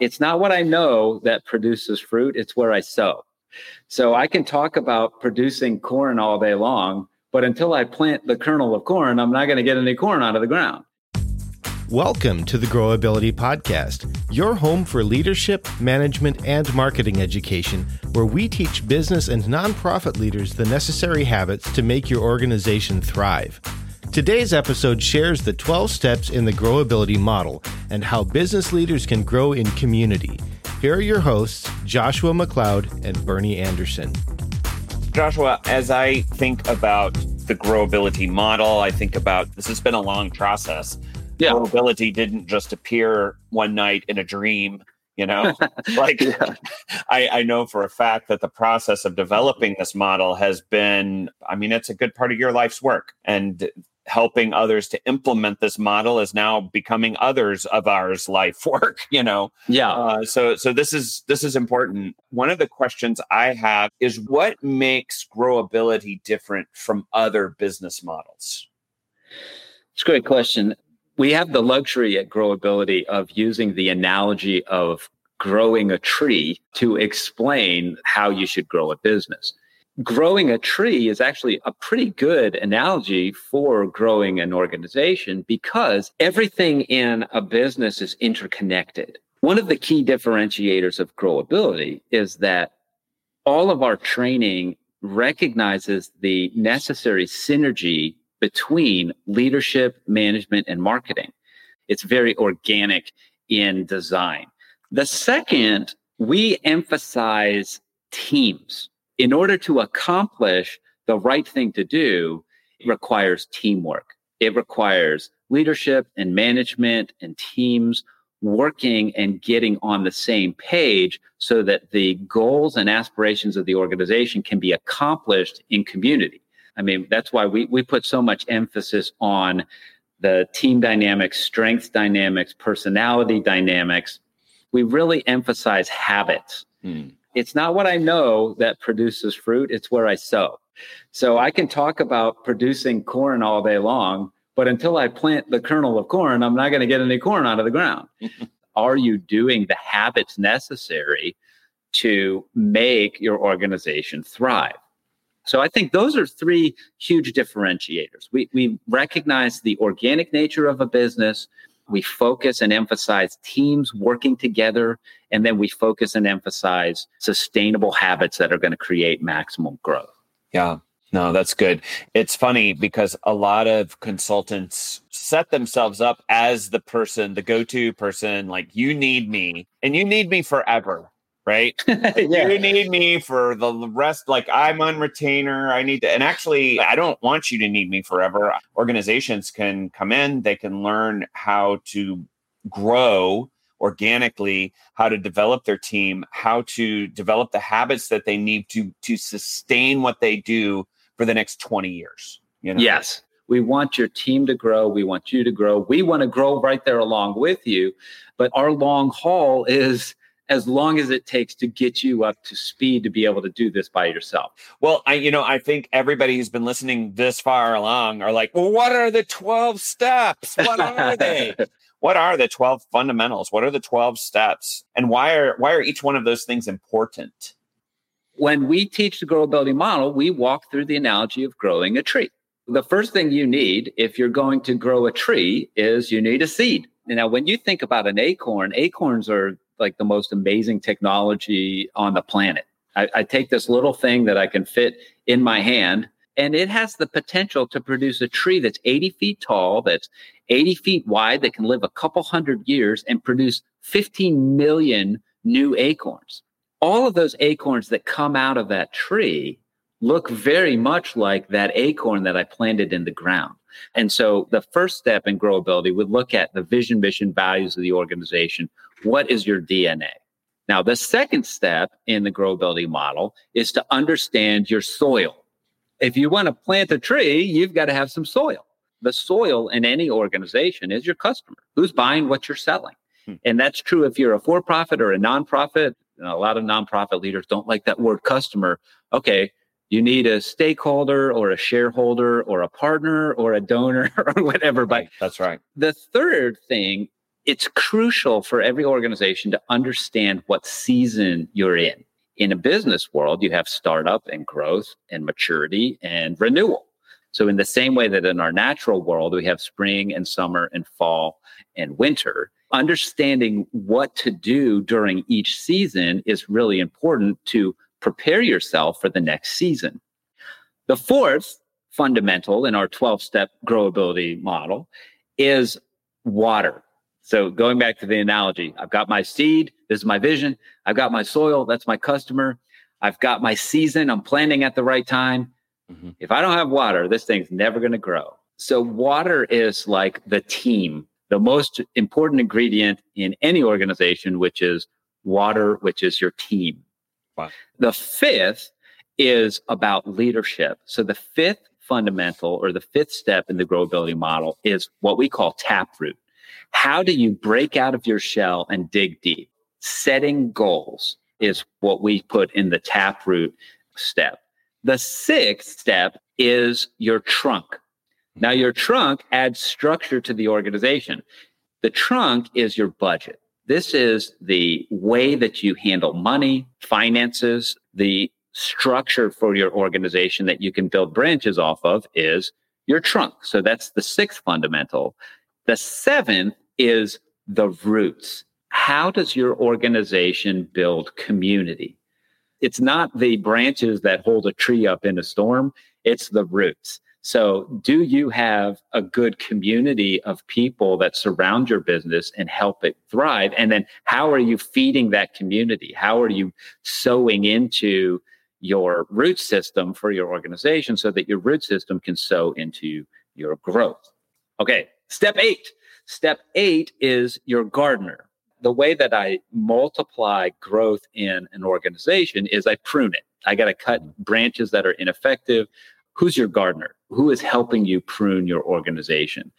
It's not what I know that produces fruit, it's where I sow. So I can talk about producing corn all day long, but until I plant the kernel of corn, I'm not going to get any corn out of the ground. Welcome to the Growability Podcast, your home for leadership, management, and marketing education, where we teach business and nonprofit leaders the necessary habits to make your organization thrive. Today's episode shares the 12 steps in the Growability model and how business leaders can grow in community. Here are your hosts, Joshua McLeod and Bernie Anderson. Joshua, as I think about the Growability model, I think about this has been a long process yeah. Growability didn't just appear one night in a dream you know like yeah. I, I know for a fact that the process of developing this model has been i mean it's a good part of your life's work and helping others to implement this model is now becoming others of ours life work you know? Yeah. Uh, so so this is this is important. One of the questions i have is what makes growability different from other business models? It's a great question. We have the luxury at Growability of using the analogy of growing a tree to explain how you should grow a business. Growing a tree is actually a pretty good analogy for growing an organization because everything in a business is interconnected. One of the key differentiators of growability is that all of our training recognizes the necessary synergy between leadership, management, and marketing. It's very organic in design. The second, we emphasize teams. In order to accomplish the right thing to do, it requires teamwork. It requires leadership and management and teams working and getting on the same page so that the goals and aspirations of the organization can be accomplished in community. I mean, that's why we, we put so much emphasis on the team dynamics, strength dynamics, personality dynamics. We really emphasize habits. Hmm. It's not what I know that produces fruit, it's where I sow. So I can talk about producing corn all day long, but until I plant the kernel of corn, I'm not going to get any corn out of the ground. Are you doing the habits necessary to make your organization thrive? So I think those are three huge differentiators. We, we recognize the organic nature of a business. We focus and emphasize teams working together, and then we focus and emphasize sustainable habits that are going to create maximum growth. Yeah. No, that's good. It's funny because a lot of consultants set themselves up as the person, the go to person, like, you need me and you need me forever right? yeah. You need me for the rest. Like I'm on retainer. I need to, and actually, I don't want you to need me forever. Organizations can come in, they can learn how to grow organically, how to develop their team, how to develop the habits that they need to to sustain what they do for the next 20 years. You know? Yes. We want your team to grow. We want you to grow. We want to grow right there along with you. But our long haul is as long as it takes to get you up to speed to be able to do this by yourself. Well, I you know, I think everybody who's been listening this far along are like, "Well, what are the 12 steps? What are they?" what are the 12 fundamentals? What are the 12 steps? And why are why are each one of those things important? When we teach the growability model, we walk through the analogy of growing a tree. The first thing you need if you're going to grow a tree is you need a seed. Now, when you think about an acorn, acorns are like the most amazing technology on the planet. I, I take this little thing that I can fit in my hand and it has the potential to produce a tree that's 80 feet tall, that's 80 feet wide, that can live a couple hundred years and produce 15 million new acorns. All of those acorns that come out of that tree look very much like that acorn that I planted in the ground. And so the first step in growability would look at the vision, mission, values of the organization. What is your DNA? Now, the second step in the growability model is to understand your soil. If you want to plant a tree, you've got to have some soil. The soil in any organization is your customer. Who's buying what you're selling? Hmm. And that's true if you're a for profit or a nonprofit. A lot of nonprofit leaders don't like that word customer. Okay, you need a stakeholder or a shareholder or a partner or a donor or whatever. But that's right. The third thing it's crucial for every organization to understand what season you're in. In a business world, you have startup and growth and maturity and renewal. So, in the same way that in our natural world, we have spring and summer and fall and winter, understanding what to do during each season is really important to prepare yourself for the next season. The fourth fundamental in our 12 step growability model is water. So going back to the analogy, I've got my seed. This is my vision. I've got my soil. That's my customer. I've got my season. I'm planting at the right time. Mm-hmm. If I don't have water, this thing's never going to grow. So water is like the team, the most important ingredient in any organization, which is water, which is your team. Wow. The fifth is about leadership. So the fifth fundamental or the fifth step in the growability model is what we call taproot. How do you break out of your shell and dig deep? Setting goals is what we put in the taproot step. The sixth step is your trunk. Now, your trunk adds structure to the organization. The trunk is your budget. This is the way that you handle money, finances, the structure for your organization that you can build branches off of is your trunk. So that's the sixth fundamental. The seventh is the roots. How does your organization build community? It's not the branches that hold a tree up in a storm, it's the roots. So, do you have a good community of people that surround your business and help it thrive? And then, how are you feeding that community? How are you sowing into your root system for your organization so that your root system can sow into your growth? Okay, step eight Step eight is your gardener. The way that I multiply growth in an organization is I prune it. I got to cut mm-hmm. branches that are ineffective. Who's your gardener? Who is helping you prune your organization?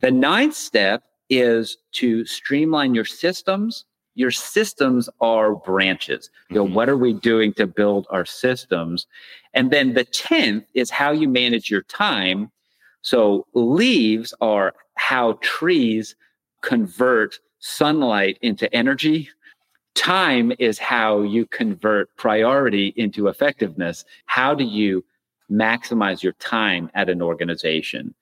The ninth step is to streamline your systems. Your systems are branches. You know, mm-hmm. what are we doing to build our systems? And then the 10th is how you manage your time. So leaves are how trees convert sunlight into energy. Time is how you convert priority into effectiveness. How do you maximize your time at an organization?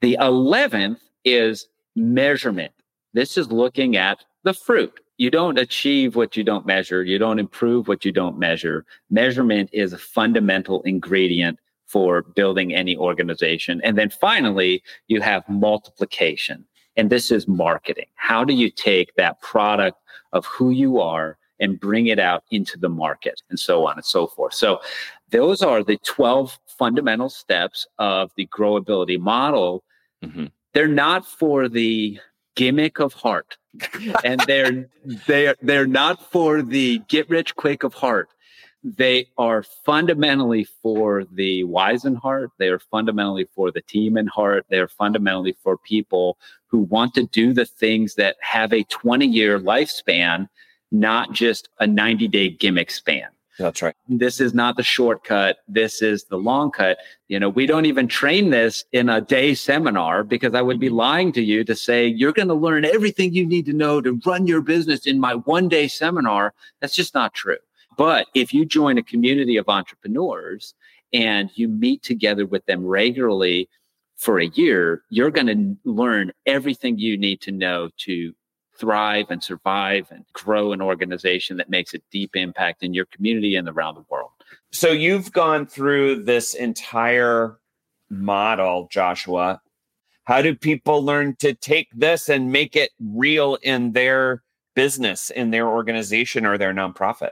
The 11th is measurement. This is looking at the fruit. You don't achieve what you don't measure. You don't improve what you don't measure. Measurement is a fundamental ingredient for building any organization. And then finally, you have multiplication. And this is marketing. How do you take that product of who you are and bring it out into the market and so on and so forth? So those are the 12 fundamental steps of the growability model. Mm-hmm. They're not for the gimmick of heart and they're they're they're not for the get rich quick of heart they are fundamentally for the wise in heart. They are fundamentally for the team in heart. They are fundamentally for people who want to do the things that have a 20 year lifespan, not just a 90 day gimmick span. That's right. This is not the shortcut. This is the long cut. You know, we don't even train this in a day seminar because I would be mm-hmm. lying to you to say you're going to learn everything you need to know to run your business in my one day seminar. That's just not true. But if you join a community of entrepreneurs and you meet together with them regularly for a year, you're going to learn everything you need to know to thrive and survive and grow an organization that makes a deep impact in your community and around the world. So you've gone through this entire model, Joshua. How do people learn to take this and make it real in their business, in their organization, or their nonprofit?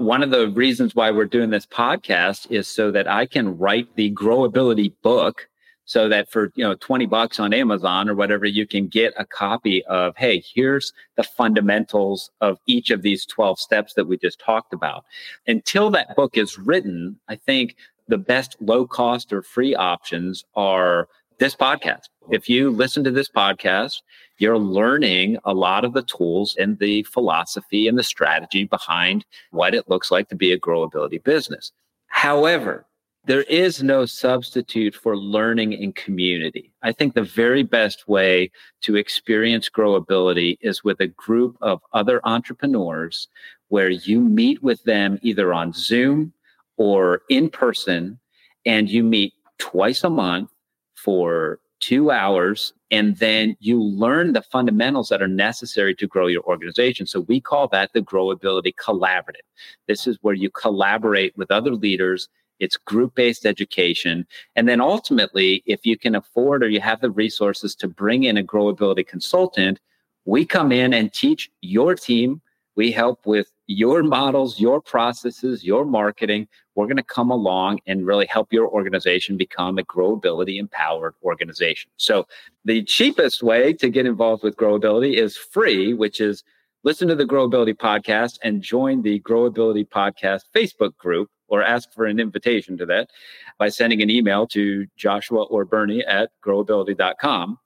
one of the reasons why we're doing this podcast is so that I can write the growability book so that for you know 20 bucks on Amazon or whatever you can get a copy of hey here's the fundamentals of each of these 12 steps that we just talked about until that book is written I think the best low cost or free options are this podcast if you listen to this podcast you're learning a lot of the tools and the philosophy and the strategy behind what it looks like to be a growability business. However, there is no substitute for learning in community. I think the very best way to experience growability is with a group of other entrepreneurs where you meet with them either on Zoom or in person, and you meet twice a month for two hours and then you learn the fundamentals that are necessary to grow your organization. So we call that the Growability Collaborative. This is where you collaborate with other leaders. It's group based education. And then ultimately, if you can afford or you have the resources to bring in a growability consultant, we come in and teach your team. We help with your models, your processes, your marketing. We're going to come along and really help your organization become a growability empowered organization. So, the cheapest way to get involved with growability is free, which is listen to the Growability podcast and join the Growability podcast Facebook group or ask for an invitation to that by sending an email to Joshua or Bernie at growability.com.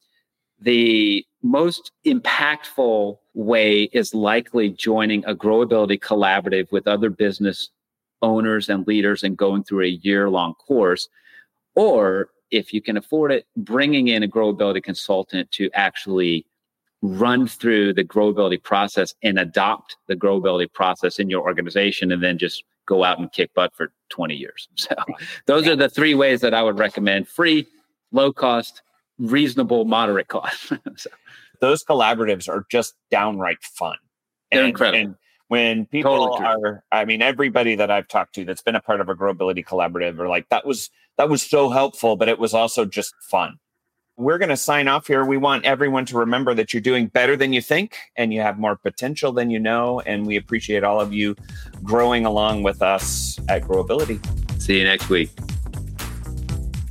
The most impactful way is likely joining a growability collaborative with other business owners and leaders and going through a year long course. Or if you can afford it, bringing in a growability consultant to actually run through the growability process and adopt the growability process in your organization and then just go out and kick butt for 20 years. So those are the three ways that I would recommend free, low cost, reasonable, moderate cost. so. Those collaboratives are just downright fun. They're and, incredible. And when people totally are, I mean, everybody that I've talked to that's been a part of a growability collaborative are like, that was that was so helpful, but it was also just fun. We're going to sign off here. We want everyone to remember that you're doing better than you think and you have more potential than you know. And we appreciate all of you growing along with us at Growability. See you next week.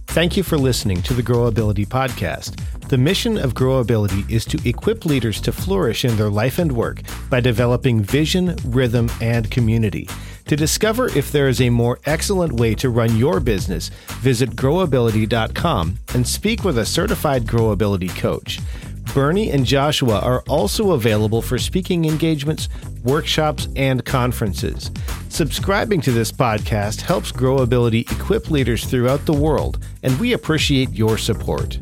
Thank you for listening to the Growability Podcast. The mission of Growability is to equip leaders to flourish in their life and work by developing vision, rhythm, and community. To discover if there is a more excellent way to run your business, visit growability.com and speak with a certified Growability coach. Bernie and Joshua are also available for speaking engagements, workshops, and conferences. Subscribing to this podcast helps Growability equip leaders throughout the world, and we appreciate your support.